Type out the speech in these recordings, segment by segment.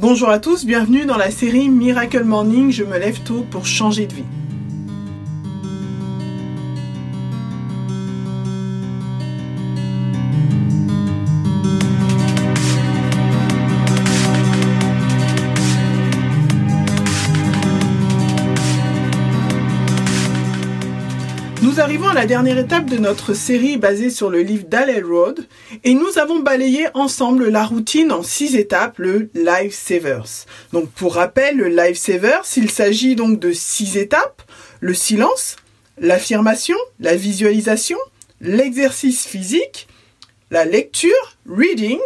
Bonjour à tous, bienvenue dans la série Miracle Morning, je me lève tôt pour changer de vie. Nous arrivons à la dernière étape de notre série basée sur le livre d'Alel Road et nous avons balayé ensemble la routine en six étapes, le Life Savers. Donc pour rappel, le Life Savers, il s'agit donc de six étapes, le silence, l'affirmation, la visualisation, l'exercice physique, la lecture, reading,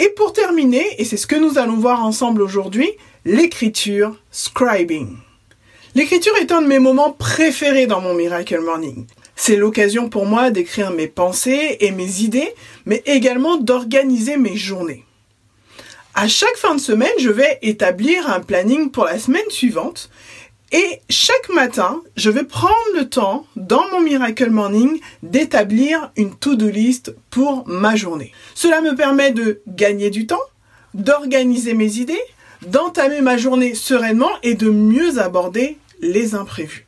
et pour terminer, et c'est ce que nous allons voir ensemble aujourd'hui, l'écriture, scribing. L'écriture est un de mes moments préférés dans mon Miracle Morning. C'est l'occasion pour moi d'écrire mes pensées et mes idées, mais également d'organiser mes journées. À chaque fin de semaine, je vais établir un planning pour la semaine suivante et chaque matin, je vais prendre le temps dans mon Miracle Morning d'établir une to-do list pour ma journée. Cela me permet de gagner du temps, d'organiser mes idées, d'entamer ma journée sereinement et de mieux aborder les imprévus.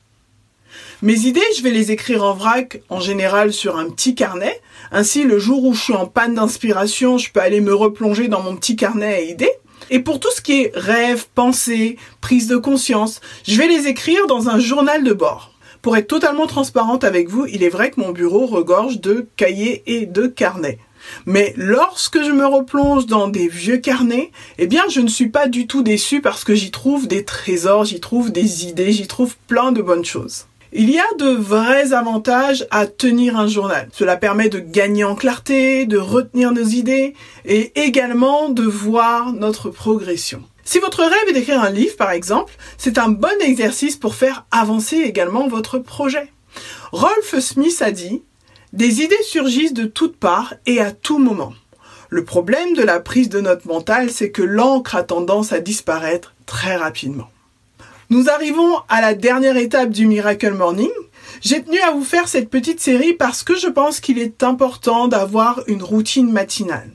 Mes idées, je vais les écrire en vrac, en général sur un petit carnet. Ainsi, le jour où je suis en panne d'inspiration, je peux aller me replonger dans mon petit carnet à idées. Et pour tout ce qui est rêve, pensée, prise de conscience, je vais les écrire dans un journal de bord. Pour être totalement transparente avec vous, il est vrai que mon bureau regorge de cahiers et de carnets. Mais lorsque je me replonge dans des vieux carnets, eh bien, je ne suis pas du tout déçu parce que j'y trouve des trésors, j'y trouve des idées, j'y trouve plein de bonnes choses. Il y a de vrais avantages à tenir un journal. Cela permet de gagner en clarté, de retenir nos idées et également de voir notre progression. Si votre rêve est d'écrire un livre, par exemple, c'est un bon exercice pour faire avancer également votre projet. Rolf Smith a dit des idées surgissent de toutes parts et à tout moment. Le problème de la prise de notes mentale, c'est que l'encre a tendance à disparaître très rapidement. Nous arrivons à la dernière étape du Miracle Morning. J'ai tenu à vous faire cette petite série parce que je pense qu'il est important d'avoir une routine matinale.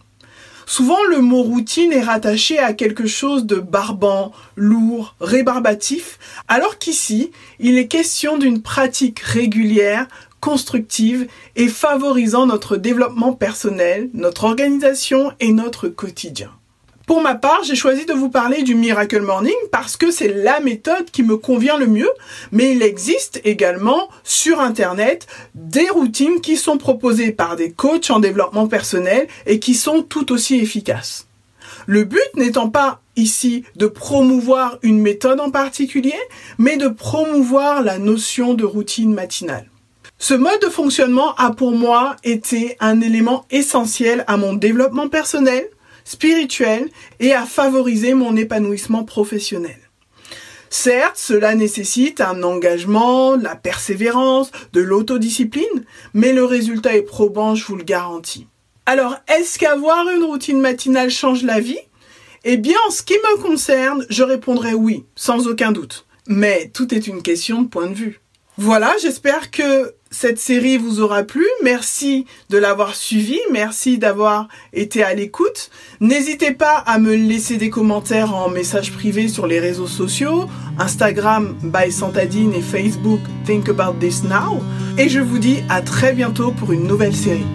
Souvent, le mot routine est rattaché à quelque chose de barbant, lourd, rébarbatif, alors qu'ici, il est question d'une pratique régulière, constructive et favorisant notre développement personnel, notre organisation et notre quotidien. Pour ma part, j'ai choisi de vous parler du Miracle Morning parce que c'est la méthode qui me convient le mieux, mais il existe également sur Internet des routines qui sont proposées par des coachs en développement personnel et qui sont tout aussi efficaces. Le but n'étant pas ici de promouvoir une méthode en particulier, mais de promouvoir la notion de routine matinale. Ce mode de fonctionnement a pour moi été un élément essentiel à mon développement personnel, spirituel et à favoriser mon épanouissement professionnel. Certes, cela nécessite un engagement, la persévérance, de l'autodiscipline, mais le résultat est probant, je vous le garantis. Alors, est-ce qu'avoir une routine matinale change la vie? Eh bien, en ce qui me concerne, je répondrai oui, sans aucun doute. Mais tout est une question de point de vue. Voilà, j'espère que cette série vous aura plu. Merci de l'avoir suivi. Merci d'avoir été à l'écoute. N'hésitez pas à me laisser des commentaires en message privé sur les réseaux sociaux, Instagram by Santadine et Facebook Think About This Now. Et je vous dis à très bientôt pour une nouvelle série.